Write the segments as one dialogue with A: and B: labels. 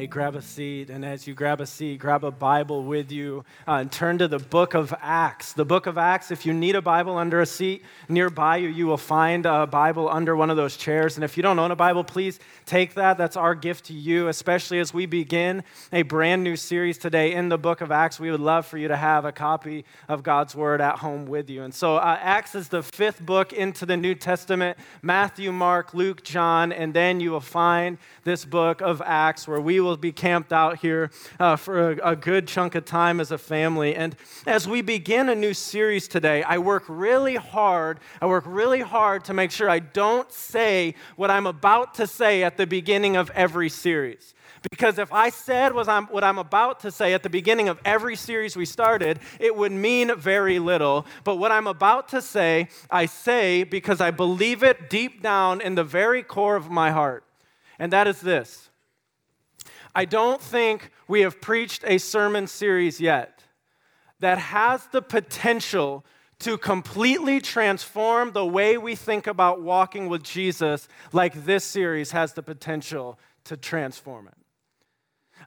A: Hey, grab a seat, and as you grab a seat, grab a Bible with you uh, and turn to the book of Acts. The book of Acts, if you need a Bible under a seat nearby you, you will find a Bible under one of those chairs. And if you don't own a Bible, please take that. That's our gift to you, especially as we begin a brand new series today in the book of Acts. We would love for you to have a copy of God's Word at home with you. And so, uh, Acts is the fifth book into the New Testament Matthew, Mark, Luke, John, and then you will find this book of Acts where we will be camped out here uh, for a, a good chunk of time as a family. And as we begin a new series today, I work really hard. I work really hard to make sure I don't say what I'm about to say at the beginning of every series. Because if I said what I'm, what I'm about to say at the beginning of every series we started, it would mean very little. But what I'm about to say, I say because I believe it deep down in the very core of my heart. And that is this I don't think we have preached a sermon series yet that has the potential to completely transform the way we think about walking with Jesus, like this series has the potential to transform it.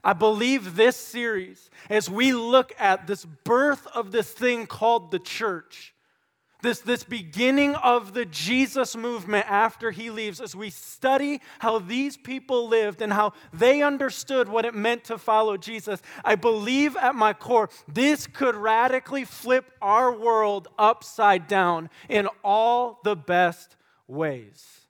A: I believe this series, as we look at this birth of this thing called the church, this, this beginning of the Jesus movement after he leaves, as we study how these people lived and how they understood what it meant to follow Jesus, I believe at my core this could radically flip our world upside down in all the best ways.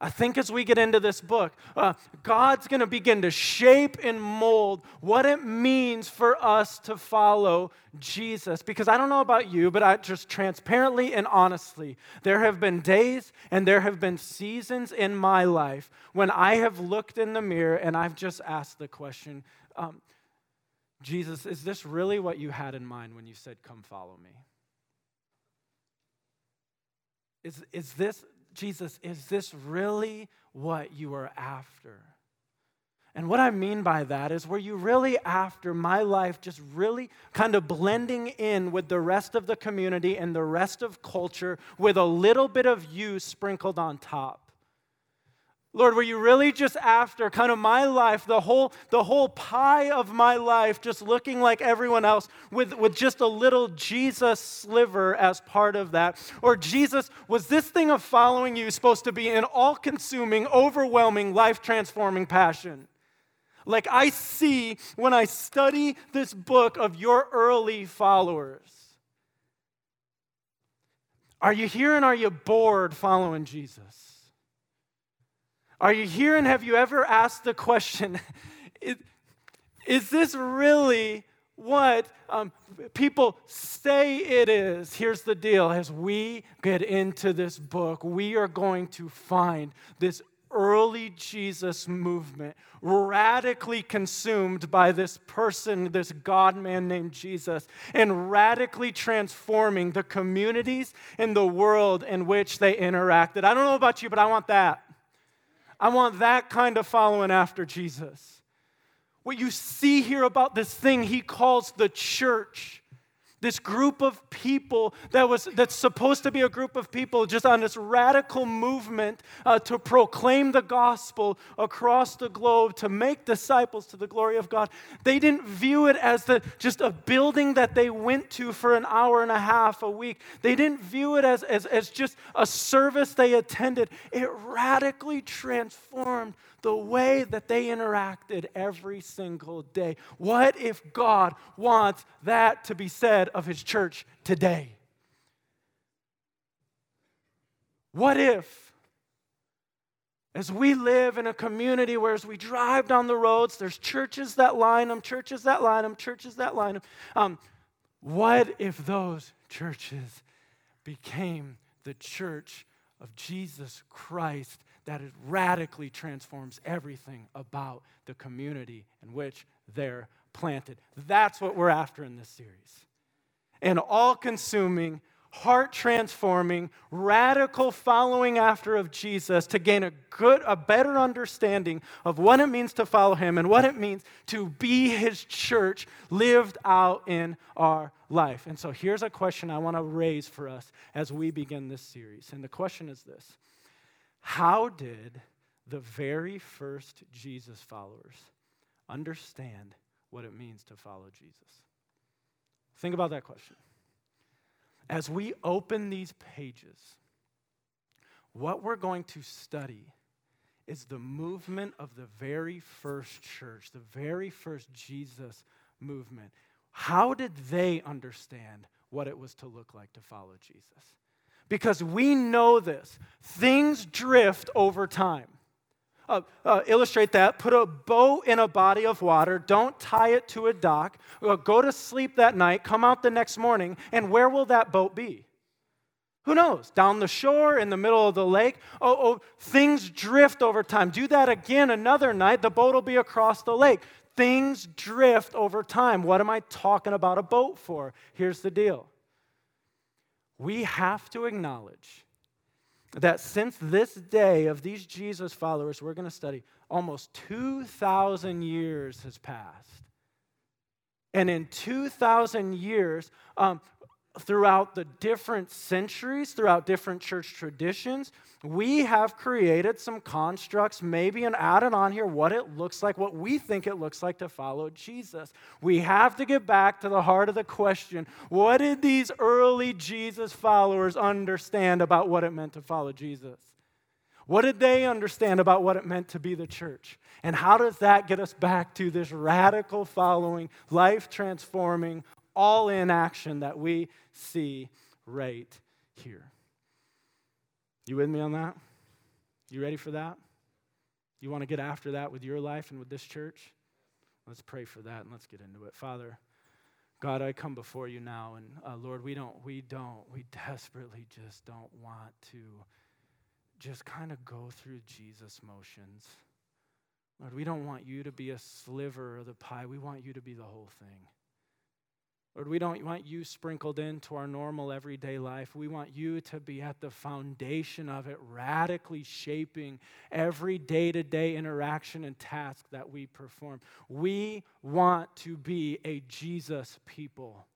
A: I think as we get into this book, uh, God's going to begin to shape and mold what it means for us to follow Jesus. Because I don't know about you, but I just transparently and honestly, there have been days and there have been seasons in my life when I have looked in the mirror and I've just asked the question um, Jesus, is this really what you had in mind when you said, Come follow me? Is, is this Jesus, is this really what you are after? And what I mean by that is, were you really after my life just really kind of blending in with the rest of the community and the rest of culture with a little bit of you sprinkled on top? Lord, were you really just after kind of my life, the whole, the whole pie of my life, just looking like everyone else with, with just a little Jesus sliver as part of that? Or, Jesus, was this thing of following you supposed to be an all consuming, overwhelming, life transforming passion? Like I see when I study this book of your early followers. Are you here and are you bored following Jesus? Are you here and have you ever asked the question is, is this really what um, people say it is? Here's the deal as we get into this book, we are going to find this early Jesus movement radically consumed by this person, this God man named Jesus, and radically transforming the communities in the world in which they interacted. I don't know about you, but I want that. I want that kind of following after Jesus. What you see here about this thing he calls the church this group of people that was that's supposed to be a group of people just on this radical movement uh, to proclaim the gospel across the globe to make disciples to the glory of god. They didn't view it as the, just a building that they went to for an hour and a half a week. They didn't view it as, as, as just a service they attended. It radically transformed the way that they interacted every single day. What if God wants that to be said of His church today? What if, as we live in a community where as we drive down the roads, there's churches that line them, churches that line them, churches that line them. Um, what if those churches became the church of Jesus Christ that it radically transforms everything about the community in which they're planted. That's what we're after in this series. An all consuming, heart transforming, radical following after of Jesus to gain a good, a better understanding of what it means to follow him and what it means to be his church lived out in our life. And so here's a question I want to raise for us as we begin this series. And the question is this how did the very first Jesus followers understand what it means to follow Jesus? Think about that question. As we open these pages, what we're going to study is the movement of the very first church, the very first Jesus movement. How did they understand what it was to look like to follow Jesus? Because we know this. Things drift over time. Uh, uh, illustrate that. Put a boat in a body of water. Don't tie it to a dock. Uh, go to sleep that night. Come out the next morning. And where will that boat be? Who knows? Down the shore, in the middle of the lake. Oh, oh, things drift over time. Do that again another night. The boat will be across the lake. Things drift over time. What am I talking about a boat for? Here's the deal we have to acknowledge that since this day of these Jesus followers we're going to study, almost 2,000 years has passed. And in 2,000 years, um, throughout the different centuries, throughout different church traditions, we have created some constructs, maybe and added on here what it looks like, what we think it looks like to follow Jesus. We have to get back to the heart of the question what did these early Jesus followers understand about what it meant to follow Jesus? What did they understand about what it meant to be the church? And how does that get us back to this radical following, life transforming, all in action that we see right here. You with me on that? You ready for that? You want to get after that with your life and with this church? Let's pray for that and let's get into it. Father, God, I come before you now, and uh, Lord, we don't, we don't, we desperately just don't want to just kind of go through Jesus' motions. Lord, we don't want you to be a sliver of the pie. We want you to be the whole thing. Lord, we don't want you sprinkled into our normal everyday life. We want you to be at the foundation of it, radically shaping every day to day interaction and task that we perform. We want to be a Jesus people.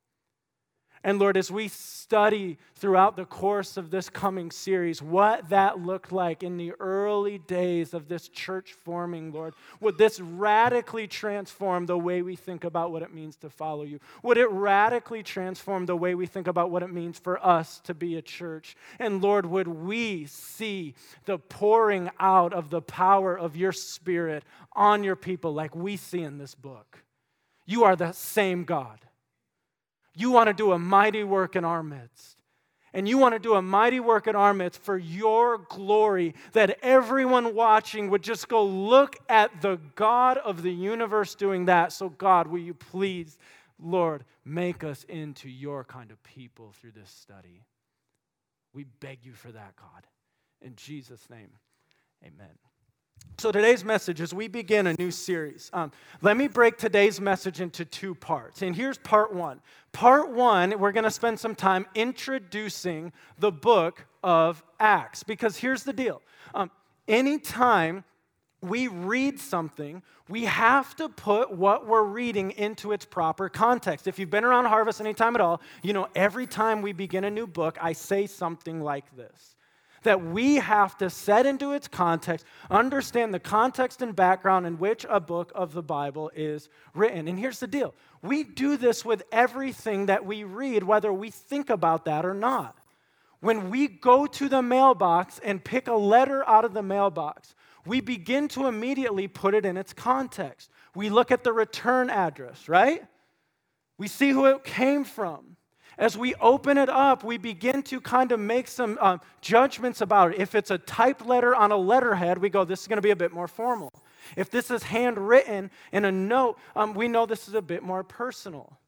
A: And Lord, as we study throughout the course of this coming series what that looked like in the early days of this church forming, Lord, would this radically transform the way we think about what it means to follow you? Would it radically transform the way we think about what it means for us to be a church? And Lord, would we see the pouring out of the power of your Spirit on your people like we see in this book? You are the same God. You want to do a mighty work in our midst. And you want to do a mighty work in our midst for your glory, that everyone watching would just go look at the God of the universe doing that. So, God, will you please, Lord, make us into your kind of people through this study? We beg you for that, God. In Jesus' name, amen. So, today's message, as we begin a new series, um, let me break today's message into two parts. And here's part one. Part one, we're going to spend some time introducing the book of Acts. Because here's the deal um, anytime we read something, we have to put what we're reading into its proper context. If you've been around Harvest anytime at all, you know every time we begin a new book, I say something like this that we have to set into its context, understand the context and background in which a book of the Bible is written. And here's the deal we do this with everything that we read, whether we think about that or not. When we go to the mailbox and pick a letter out of the mailbox, we begin to immediately put it in its context. We look at the return address, right? We see who it came from as we open it up, we begin to kind of make some uh, judgments about it. If it's a typed letter on a letterhead, we go, this is going to be a bit more formal. If this is handwritten in a note, um, we know this is a bit more personal.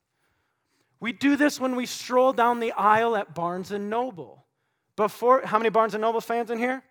A: We do this when we stroll down the aisle at Barnes and Noble. Before, how many Barnes and Noble fans in here?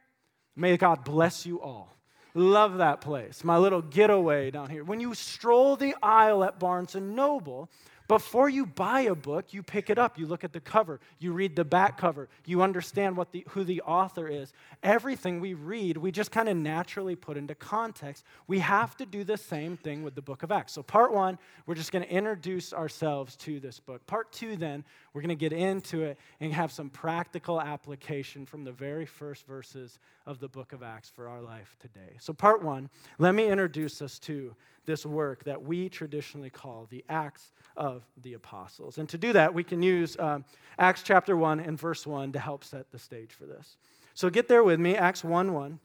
A: May God bless you all. Love that place. My little getaway down here. When you stroll the aisle at Barnes and Noble, Before you buy a book, you pick it up, you look at the cover, you read the back cover, you understand what the, who the author is. Everything we read, we just kind of naturally put into context. We have to do the same thing with the book of Acts. So, part one, we're just going to introduce ourselves to this book. Part two, then, we're going to get into it and have some practical application from the very first verses of the book of Acts for our life today. So, part one, let me introduce us to this work that we traditionally call the Acts of the Apostles. And to do that, we can use um, Acts chapter 1 and verse 1 to help set the stage for this. So get there with me, Acts 1 1.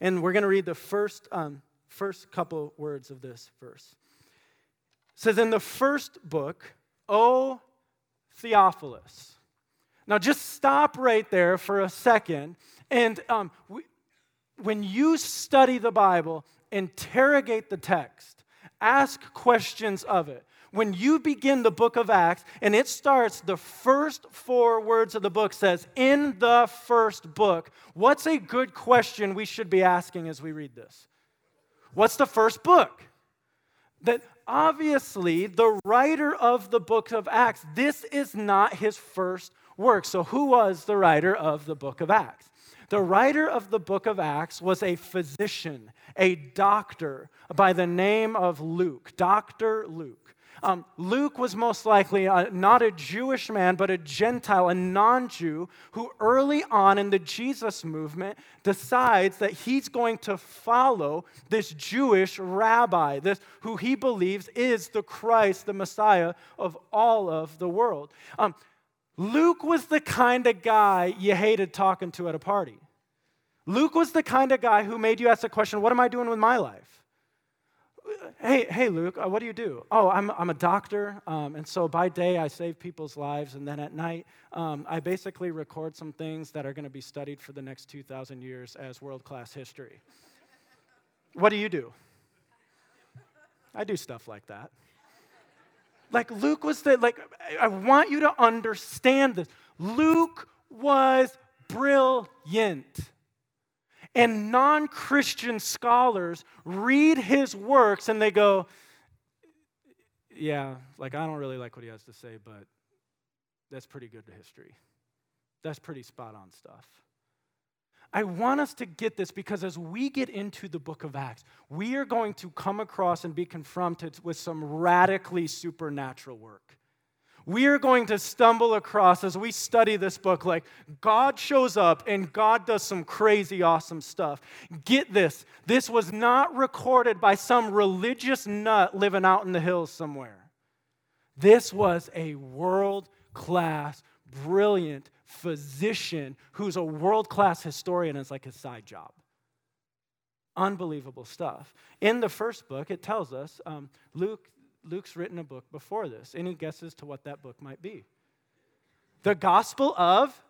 A: And we're going to read the first, um, first couple words of this verse. It says, In the first book, O Theophilus. Now just stop right there for a second. And um, we, when you study the Bible, interrogate the text, ask questions of it. When you begin the book of Acts and it starts, the first four words of the book says, in the first book. What's a good question we should be asking as we read this? What's the first book? That obviously the writer of the book of Acts, this is not his first work. So, who was the writer of the book of Acts? The writer of the book of Acts was a physician, a doctor by the name of Luke, Dr. Luke. Um, Luke was most likely a, not a Jewish man, but a Gentile, a non Jew, who early on in the Jesus movement decides that he's going to follow this Jewish rabbi, this, who he believes is the Christ, the Messiah of all of the world. Um, Luke was the kind of guy you hated talking to at a party. Luke was the kind of guy who made you ask the question, What am I doing with my life? Hey, hey, Luke, uh, what do you do? Oh, I'm, I'm a doctor, um, and so by day I save people's lives, and then at night um, I basically record some things that are going to be studied for the next 2,000 years as world class history. what do you do? I do stuff like that. Like Luke was the, like, I want you to understand this. Luke was brilliant. And non Christian scholars read his works and they go, yeah, like I don't really like what he has to say, but that's pretty good history. That's pretty spot on stuff. I want us to get this because as we get into the book of Acts, we are going to come across and be confronted with some radically supernatural work we are going to stumble across as we study this book like God shows up and God does some crazy awesome stuff. Get this this was not recorded by some religious nut living out in the hills somewhere. This was a world class, brilliant physician who's a world class historian it's like his side job. Unbelievable stuff. In the first book, it tells us um, Luke Luke's written a book before this. Any guesses to what that book might be? The Gospel of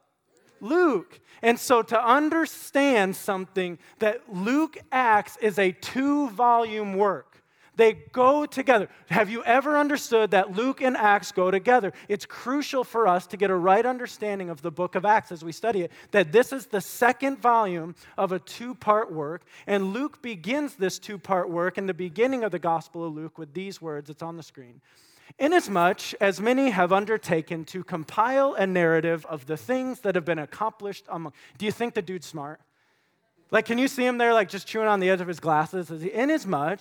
A: Luke. And so, to understand something that Luke Acts is a two volume work, they go together. Have you ever understood that Luke and Acts go together? It's crucial for us to get a right understanding of the book of Acts as we study it, that this is the second volume of a two part work. And Luke begins this two part work in the beginning of the Gospel of Luke with these words. It's on the screen. Inasmuch as many have undertaken to compile a narrative of the things that have been accomplished among. Do you think the dude's smart? Like, can you see him there, like just chewing on the edge of his glasses? Is he, Inasmuch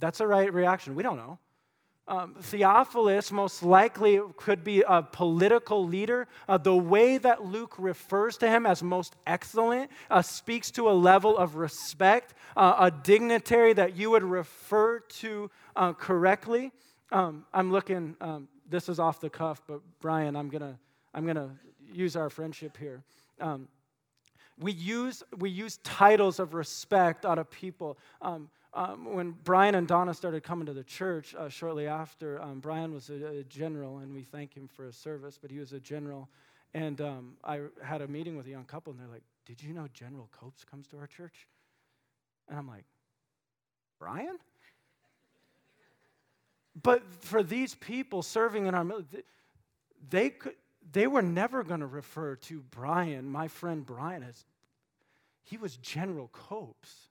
A: That's a right reaction. We don't know. Um, Theophilus most likely could be a political leader. Uh, the way that Luke refers to him as most excellent uh, speaks to a level of respect, uh, a dignitary that you would refer to uh, correctly. Um, I'm looking, um, this is off the cuff, but Brian, I'm going to I'm gonna use our friendship here. Um, we, use, we use titles of respect out of people. Um, um, when Brian and Donna started coming to the church uh, shortly after, um, Brian was a, a, general, and we thank him for his service, but he was a general. And um, I had a meeting with a young couple, and they're like, Did you know General Copes comes to our church? And I'm like, Brian? But for these people serving in our military, they, could, they were never going to refer to Brian, my friend Brian, as he was General Copes.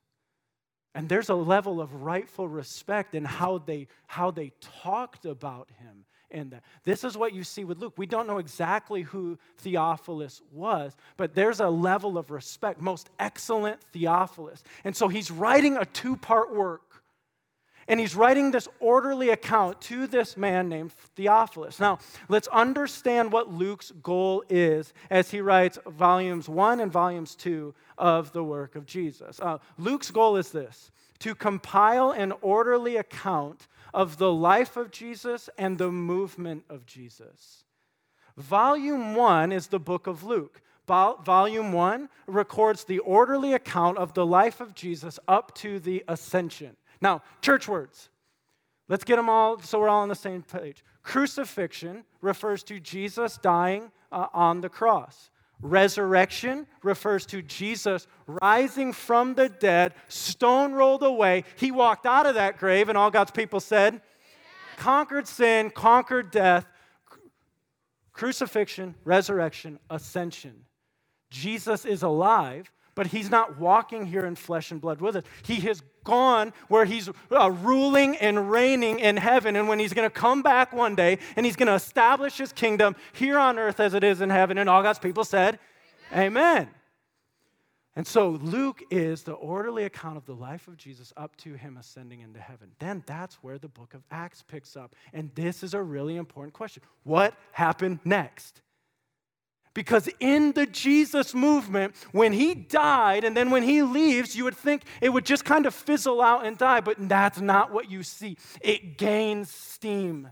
A: And there's a level of rightful respect in how they, how they talked about him in that. This is what you see with Luke. We don't know exactly who Theophilus was, but there's a level of respect. Most excellent Theophilus. And so he's writing a two part work. And he's writing this orderly account to this man named Theophilus. Now, let's understand what Luke's goal is as he writes volumes one and volumes two of the work of Jesus. Uh, Luke's goal is this to compile an orderly account of the life of Jesus and the movement of Jesus. Volume one is the book of Luke. Volume one records the orderly account of the life of Jesus up to the ascension. Now, church words. Let's get them all so we're all on the same page. Crucifixion refers to Jesus dying uh, on the cross. Resurrection refers to Jesus rising from the dead, stone rolled away. He walked out of that grave, and all God's people said, conquered sin, conquered death, crucifixion, resurrection, ascension. Jesus is alive, but he's not walking here in flesh and blood with us. He has gone where he's uh, ruling and reigning in heaven. And when he's going to come back one day and he's going to establish his kingdom here on earth as it is in heaven. And all God's people said, Amen. Amen. And so Luke is the orderly account of the life of Jesus up to him ascending into heaven. Then that's where the book of Acts picks up. And this is a really important question. What happened next? Because in the Jesus movement, when he died and then when he leaves, you would think it would just kind of fizzle out and die, but that's not what you see. It gains steam.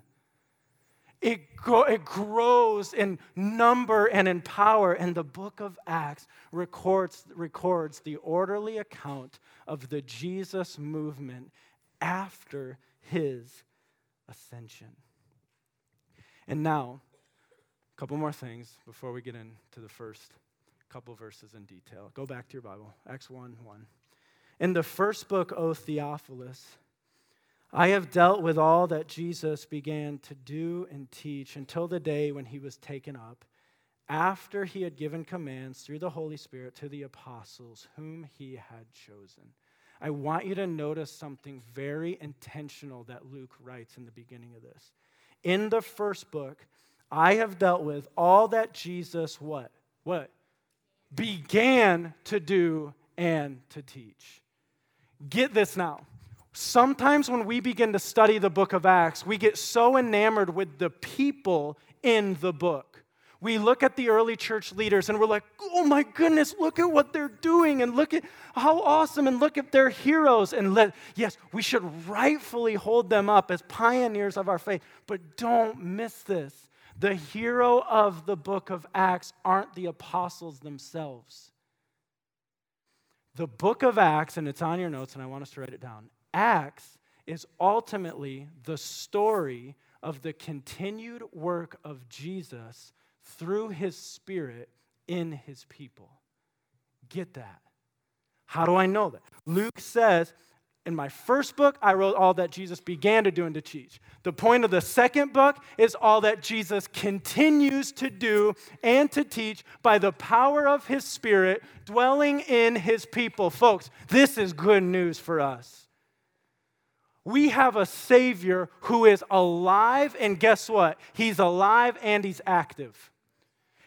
A: It, go, it grows in number and in power, and the book of Acts records, records the orderly account of the Jesus movement after his ascension. And now, couple more things before we get into the first couple verses in detail. Go back to your Bible, Acts 1 1. In the first book, O Theophilus, I have dealt with all that Jesus began to do and teach until the day when he was taken up, after he had given commands through the Holy Spirit to the apostles whom he had chosen. I want you to notice something very intentional that Luke writes in the beginning of this. In the first book, I have dealt with all that Jesus what? What? Began to do and to teach. Get this now. Sometimes when we begin to study the book of Acts, we get so enamored with the people in the book. We look at the early church leaders and we're like, oh my goodness, look at what they're doing and look at how awesome and look at their heroes. And let, yes, we should rightfully hold them up as pioneers of our faith, but don't miss this. The hero of the book of Acts aren't the apostles themselves. The book of Acts, and it's on your notes, and I want us to write it down. Acts is ultimately the story of the continued work of Jesus through his spirit in his people. Get that. How do I know that? Luke says in my first book, I wrote all that Jesus began to do and to teach. The point of the second book is all that Jesus continues to do and to teach by the power of his Spirit dwelling in his people. Folks, this is good news for us. We have a Savior who is alive, and guess what? He's alive and he's active.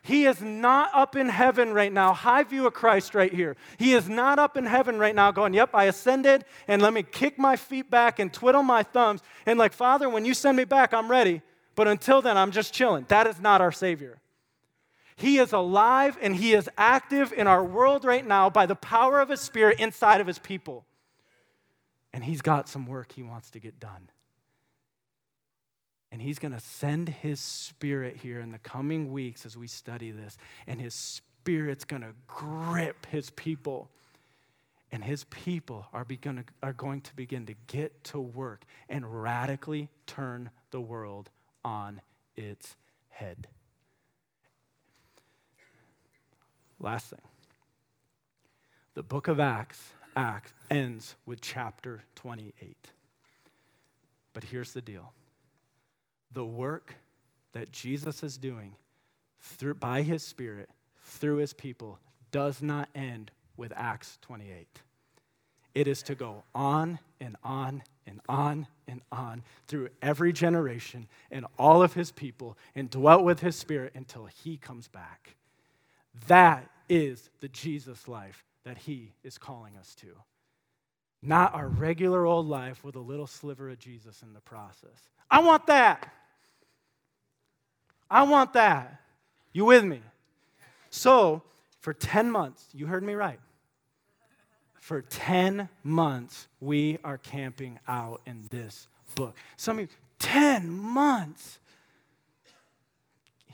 A: He is not up in heaven right now. High view of Christ right here. He is not up in heaven right now going, Yep, I ascended, and let me kick my feet back and twiddle my thumbs. And like, Father, when you send me back, I'm ready. But until then, I'm just chilling. That is not our Savior. He is alive and He is active in our world right now by the power of His Spirit inside of His people. And He's got some work He wants to get done. And he's going to send his spirit here in the coming weeks as we study this. And his spirit's going to grip his people. And his people are, are going to begin to get to work and radically turn the world on its head. Last thing. The book of Acts, Acts ends with chapter 28. But here's the deal the work that Jesus is doing through, by his Spirit through his people does not end with Acts 28. It is to go on and on and on and on through every generation and all of his people and dwell with his spirit until he comes back. That is the Jesus life that he is calling us to. Not our regular old life with a little sliver of Jesus in the process. I want that. I want that. You with me? So, for 10 months, you heard me right. For 10 months, we are camping out in this book. Some of you, 10 months.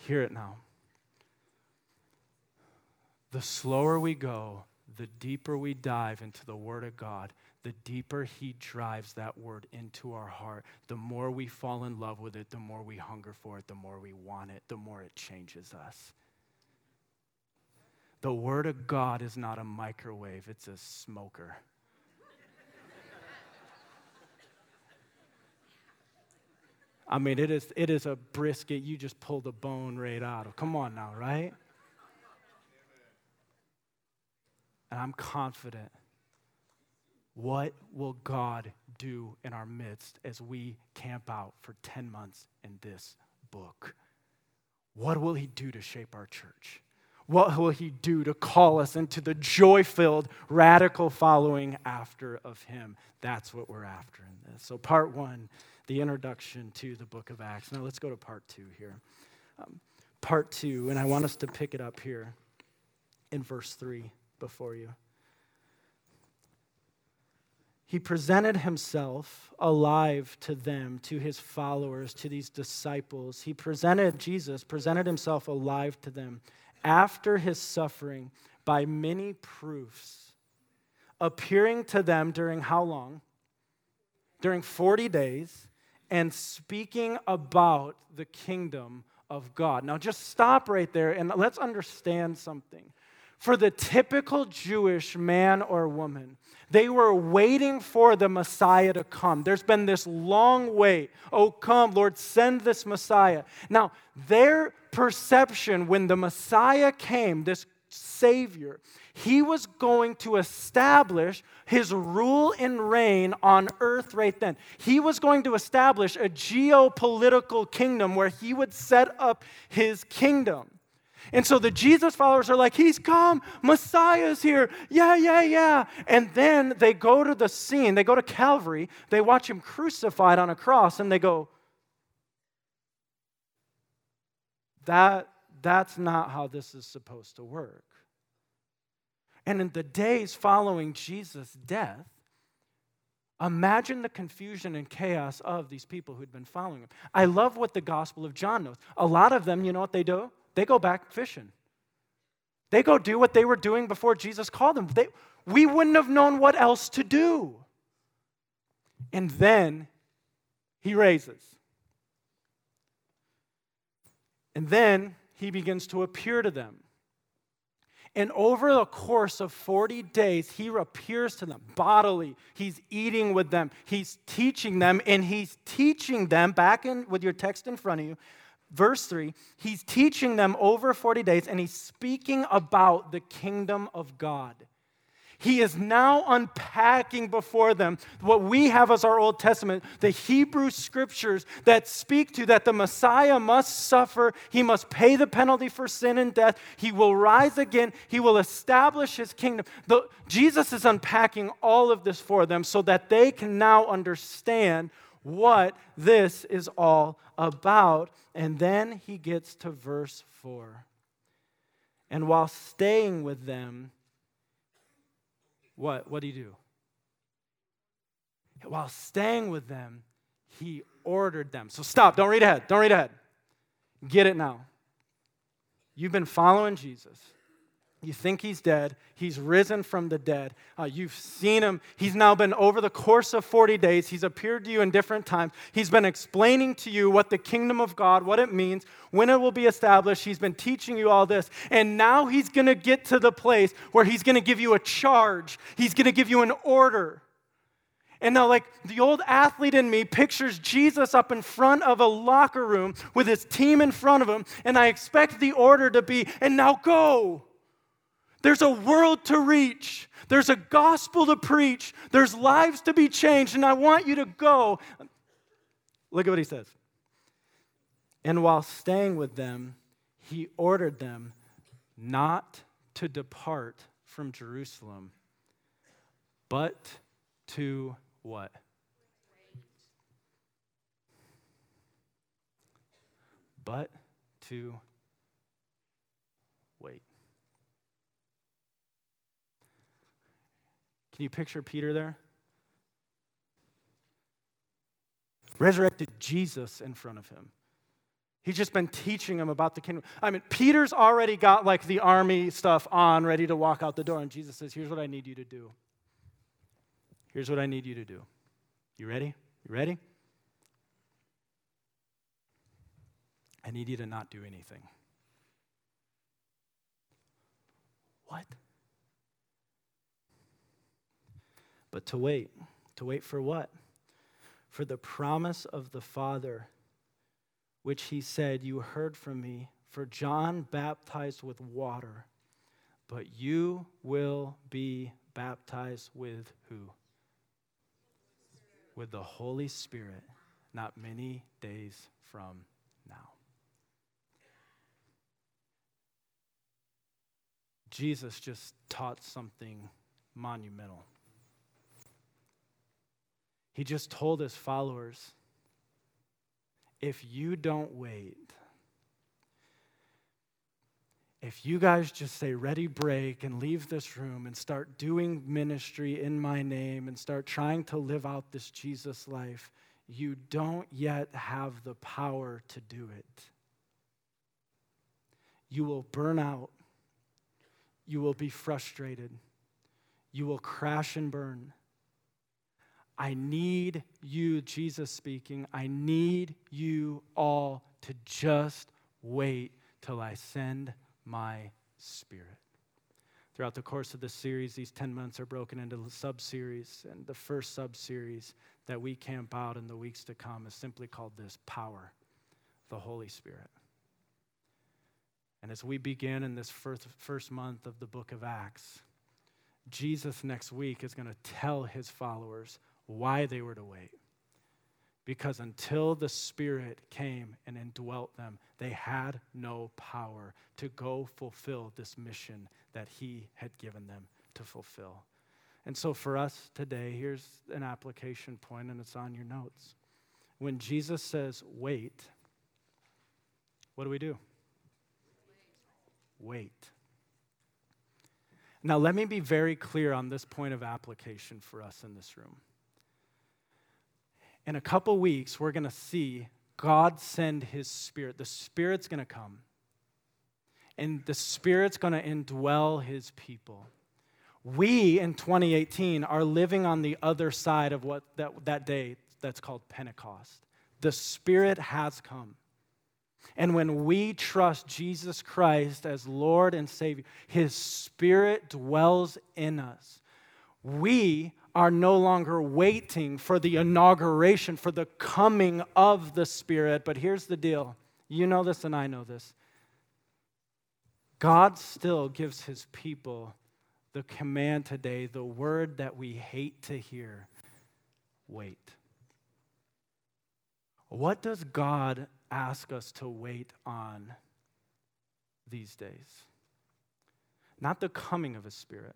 A: Hear it now. The slower we go, the deeper we dive into the Word of God, the deeper He drives that Word into our heart, the more we fall in love with it, the more we hunger for it, the more we want it, the more it changes us. The Word of God is not a microwave, it's a smoker. I mean, it is, it is a brisket you just pulled the bone right out of. Come on now, right? And I'm confident. What will God do in our midst as we camp out for 10 months in this book? What will He do to shape our church? What will He do to call us into the joy filled, radical following after of Him? That's what we're after in this. So, part one, the introduction to the book of Acts. Now, let's go to part two here. Um, part two, and I want us to pick it up here in verse three before you. He presented himself alive to them, to his followers, to these disciples. He presented, Jesus presented himself alive to them after his suffering by many proofs, appearing to them during how long? During 40 days, and speaking about the kingdom of God. Now, just stop right there and let's understand something for the typical Jewish man or woman. They were waiting for the Messiah to come. There's been this long wait. Oh, come, Lord, send this Messiah. Now, their perception when the Messiah came, this Savior, he was going to establish his rule and reign on earth right then. He was going to establish a geopolitical kingdom where he would set up his kingdom. And so the Jesus followers are like, He's come, Messiah's here. Yeah, yeah, yeah. And then they go to the scene, they go to Calvary, they watch him crucified on a cross, and they go, that, That's not how this is supposed to work. And in the days following Jesus' death, Imagine the confusion and chaos of these people who'd been following him. I love what the Gospel of John knows. A lot of them, you know what they do? They go back fishing. They go do what they were doing before Jesus called them. They, we wouldn't have known what else to do. And then he raises. And then he begins to appear to them. And over the course of 40 days, he appears to them bodily. He's eating with them, he's teaching them, and he's teaching them, back in with your text in front of you, verse 3, he's teaching them over 40 days and he's speaking about the kingdom of God. He is now unpacking before them what we have as our Old Testament, the Hebrew scriptures that speak to that the Messiah must suffer, he must pay the penalty for sin and death, he will rise again, he will establish his kingdom. The, Jesus is unpacking all of this for them so that they can now understand what this is all about. And then he gets to verse 4. And while staying with them, what? What do you do? While staying with them, he ordered them. So stop, don't read ahead. Don't read ahead. Get it now. You've been following Jesus. You think he's dead. He's risen from the dead. Uh, you've seen him. He's now been over the course of 40 days. He's appeared to you in different times. He's been explaining to you what the kingdom of God, what it means, when it will be established. He's been teaching you all this. And now he's going to get to the place where he's going to give you a charge, he's going to give you an order. And now, like the old athlete in me pictures Jesus up in front of a locker room with his team in front of him, and I expect the order to be, and now go. There's a world to reach. There's a gospel to preach. There's lives to be changed, and I want you to go. Look at what he says. And while staying with them, he ordered them not to depart from Jerusalem, but to what? But to wait. Can you picture Peter there? Resurrected Jesus in front of him. He's just been teaching him about the kingdom. I mean, Peter's already got like the army stuff on, ready to walk out the door. And Jesus says, Here's what I need you to do. Here's what I need you to do. You ready? You ready? I need you to not do anything. What? But to wait. To wait for what? For the promise of the Father, which he said, You heard from me. For John baptized with water, but you will be baptized with who? With the Holy Spirit, not many days from now. Jesus just taught something monumental. He just told his followers if you don't wait, if you guys just say, ready, break, and leave this room and start doing ministry in my name and start trying to live out this Jesus life, you don't yet have the power to do it. You will burn out. You will be frustrated. You will crash and burn. I need you, Jesus speaking, I need you all to just wait till I send my spirit. Throughout the course of this series, these 10 months are broken into sub series. And the first sub series that we camp out in the weeks to come is simply called this Power, the Holy Spirit. And as we begin in this first, first month of the book of Acts, Jesus next week is going to tell his followers why they were to wait. Because until the Spirit came and indwelt them, they had no power to go fulfill this mission that He had given them to fulfill. And so for us today, here's an application point, and it's on your notes. When Jesus says, wait, what do we do? Wait. Now, let me be very clear on this point of application for us in this room in a couple weeks, we're going to see God send his spirit. The spirit's going to come, and the spirit's going to indwell his people. We in 2018 are living on the other side of what that, that day that's called Pentecost. The spirit has come. And when we trust Jesus Christ as Lord and Savior, His Spirit dwells in us. We are no longer waiting for the inauguration, for the coming of the Spirit. But here's the deal you know this, and I know this. God still gives his people the command today, the word that we hate to hear wait. What does God ask us to wait on these days? Not the coming of his spirit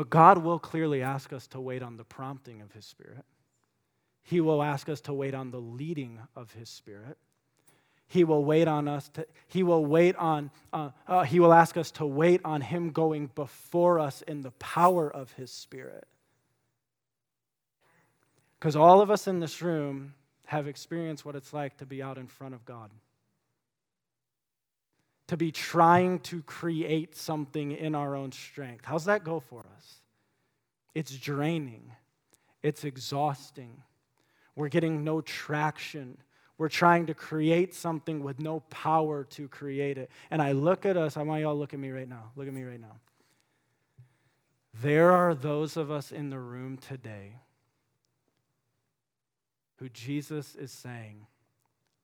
A: but God will clearly ask us to wait on the prompting of His Spirit. He will ask us to wait on the leading of His Spirit. He will wait on us to, He will wait on, uh, uh, He will ask us to wait on Him going before us in the power of His Spirit. Because all of us in this room have experienced what it's like to be out in front of God to be trying to create something in our own strength. How's that go for us? It's draining, it's exhausting. We're getting no traction. We're trying to create something with no power to create it. And I look at us, I want y'all to look at me right now. Look at me right now. There are those of us in the room today who Jesus is saying,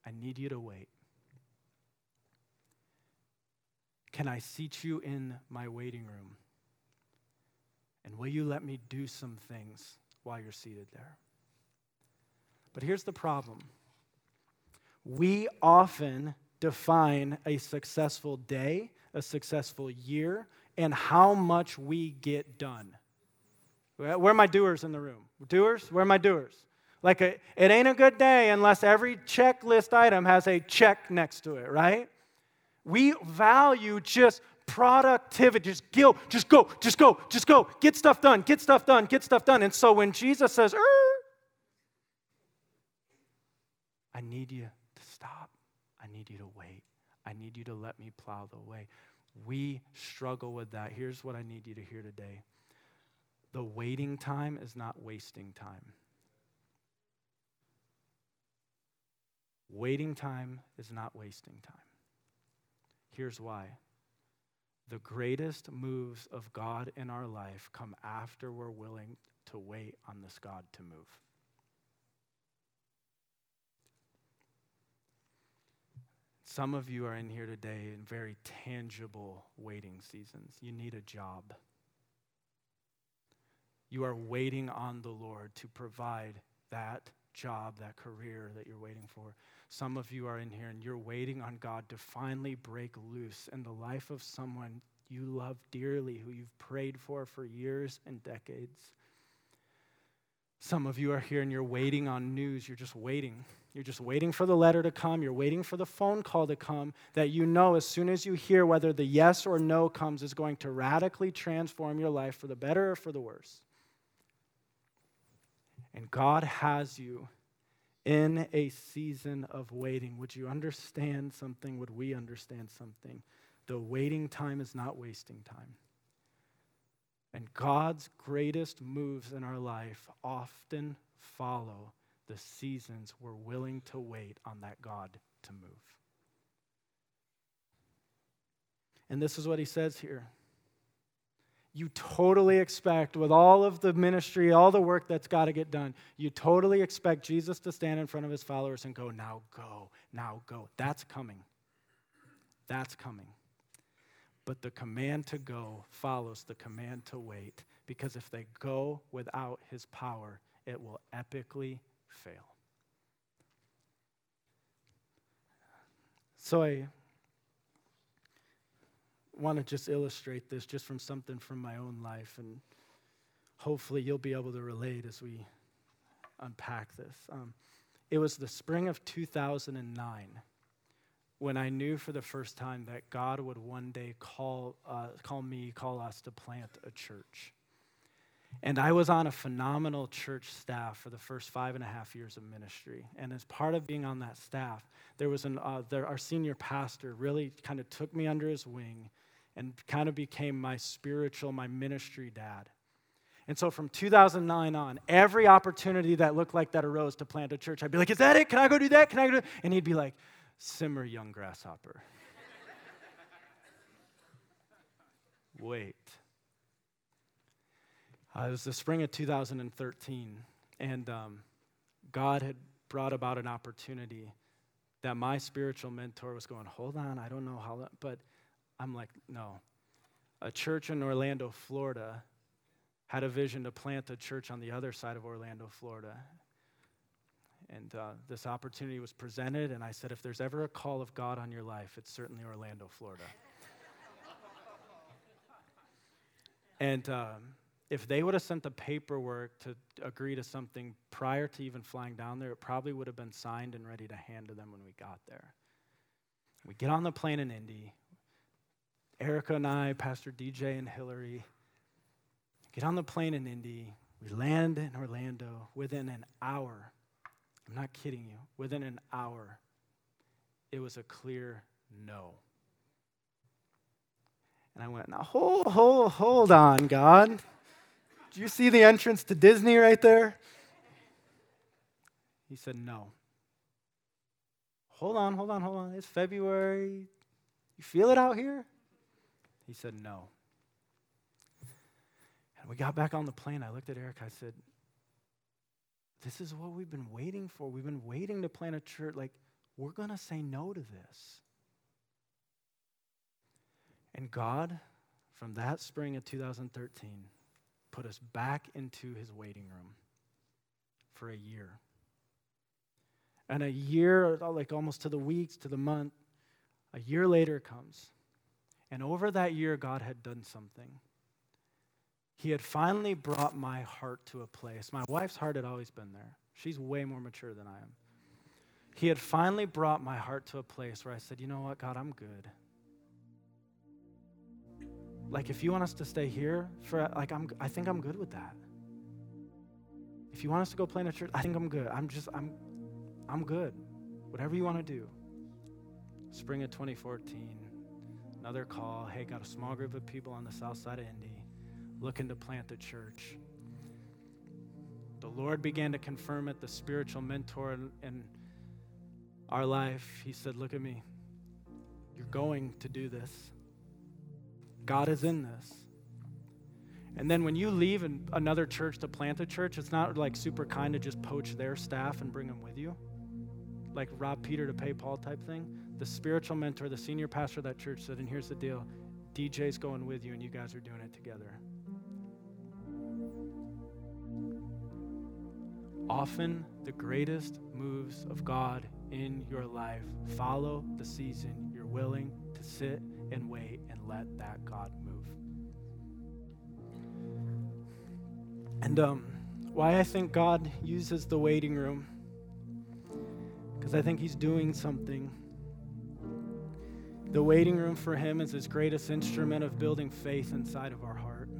A: I need you to wait. Can I seat you in my waiting room? And will you let me do some things while you're seated there? But here's the problem we often define a successful day, a successful year, and how much we get done. Where are my doers in the room? Doers? Where are my doers? Like, a, it ain't a good day unless every checklist item has a check next to it, right? We value just productivity. Just go, just go, just go, just go. Get stuff done, get stuff done, get stuff done. And so when Jesus says, er, I need you to stop. I need you to wait. I need you to let me plow the way. We struggle with that. Here's what I need you to hear today the waiting time is not wasting time. Waiting time is not wasting time. Here's why. The greatest moves of God in our life come after we're willing to wait on this God to move. Some of you are in here today in very tangible waiting seasons. You need a job. You are waiting on the Lord to provide that job, that career that you're waiting for. Some of you are in here and you're waiting on God to finally break loose in the life of someone you love dearly, who you've prayed for for years and decades. Some of you are here and you're waiting on news. You're just waiting. You're just waiting for the letter to come. You're waiting for the phone call to come that you know as soon as you hear whether the yes or no comes is going to radically transform your life for the better or for the worse. And God has you in a season of waiting. Would you understand something? Would we understand something? The waiting time is not wasting time. And God's greatest moves in our life often follow the seasons we're willing to wait on that God to move. And this is what he says here you totally expect, with all of the ministry, all the work that's got to get done, you totally expect Jesus to stand in front of his followers and go, Now go, now go. That's coming. That's coming. But the command to go follows the command to wait, because if they go without his power, it will epically fail. So I want to just illustrate this just from something from my own life, and hopefully you'll be able to relate as we unpack this. Um, it was the spring of 2009 when I knew for the first time that God would one day call, uh, call me, call us to plant a church. And I was on a phenomenal church staff for the first five and a half years of ministry. And as part of being on that staff, there was an, uh, there, our senior pastor really kind of took me under his wing and kind of became my spiritual, my ministry dad. And so from 2009 on, every opportunity that looked like that arose to plant a church, I'd be like, Is that it? Can I go do that? Can I go do And he'd be like, Simmer, young grasshopper. Wait. Uh, it was the spring of 2013, and um, God had brought about an opportunity that my spiritual mentor was going, Hold on, I don't know how that, but I'm like, no. A church in Orlando, Florida, had a vision to plant a church on the other side of Orlando, Florida. And uh, this opportunity was presented, and I said, if there's ever a call of God on your life, it's certainly Orlando, Florida. and um, if they would have sent the paperwork to agree to something prior to even flying down there, it probably would have been signed and ready to hand to them when we got there. We get on the plane in Indy. Erica and I, Pastor DJ and Hillary, get on the plane in Indy. We land in Orlando within an hour. I'm not kidding you. Within an hour, it was a clear no. And I went, now hold, hold, hold on, God. Do you see the entrance to Disney right there? He said, No. Hold on, hold on, hold on. It's February. You feel it out here? He said, No. And we got back on the plane. I looked at Eric. I said, This is what we've been waiting for. We've been waiting to plant a church. Like, we're going to say no to this. And God, from that spring of 2013, put us back into his waiting room for a year. And a year, like almost to the weeks, to the month, a year later comes. And over that year, God had done something. He had finally brought my heart to a place. My wife's heart had always been there. She's way more mature than I am. He had finally brought my heart to a place where I said, You know what, God, I'm good. Like, if you want us to stay here for, like, I'm, I think I'm good with that. If you want us to go plant a church, I think I'm good. I'm just, I'm, I'm good. Whatever you want to do. Spring of 2014, another call. Hey, got a small group of people on the south side of Indy looking to plant a church. The Lord began to confirm it, the spiritual mentor in, in our life. He said, Look at me. You're going to do this. God is in this. And then when you leave in another church to plant a church, it's not like super kind to just poach their staff and bring them with you like rob Peter to pay Paul type thing. The spiritual mentor, the senior pastor of that church said, and here's the deal DJ's going with you, and you guys are doing it together. Often, the greatest moves of God in your life follow the season you're willing to sit and wait and let that God move. And um, why I think God uses the waiting room because I think he's doing something. The waiting room for him is his greatest instrument of building faith inside of our heart.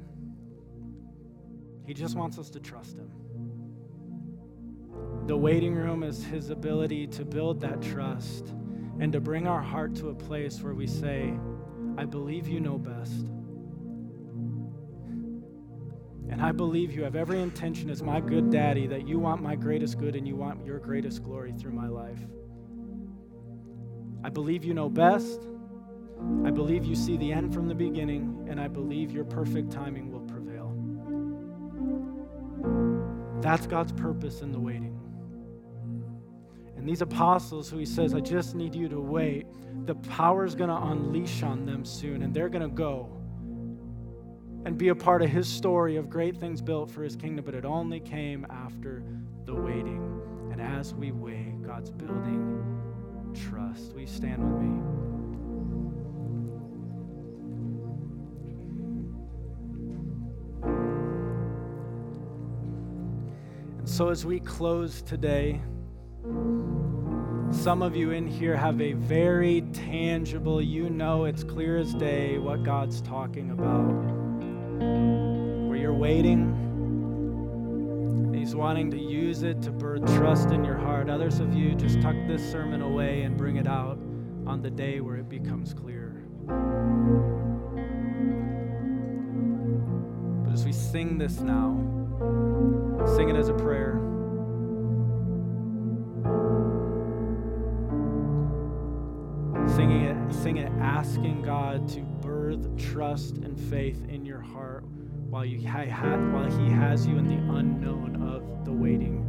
A: He just wants us to trust him. The waiting room is his ability to build that trust and to bring our heart to a place where we say, I believe you know best. And I believe you have every intention as my good daddy that you want my greatest good and you want your greatest glory through my life. I believe you know best. I believe you see the end from the beginning, and I believe your perfect timing will prevail. That's God's purpose in the waiting. And these apostles who he says, I just need you to wait, the power is going to unleash on them soon, and they're going to go and be a part of his story of great things built for his kingdom, but it only came after the waiting. And as we wait, God's building trust. You stand with me? So, as we close today, some of you in here have a very tangible, you know it's clear as day what God's talking about where you're waiting. He's wanting to use it to birth trust in your heart. Others of you just tuck this sermon away and bring it out on the day where it becomes clear. But as we sing this now, sing it as a prayer. Singing it, sing it, asking God to birth trust and faith in your heart while, you while He has you in the unknown of the waiting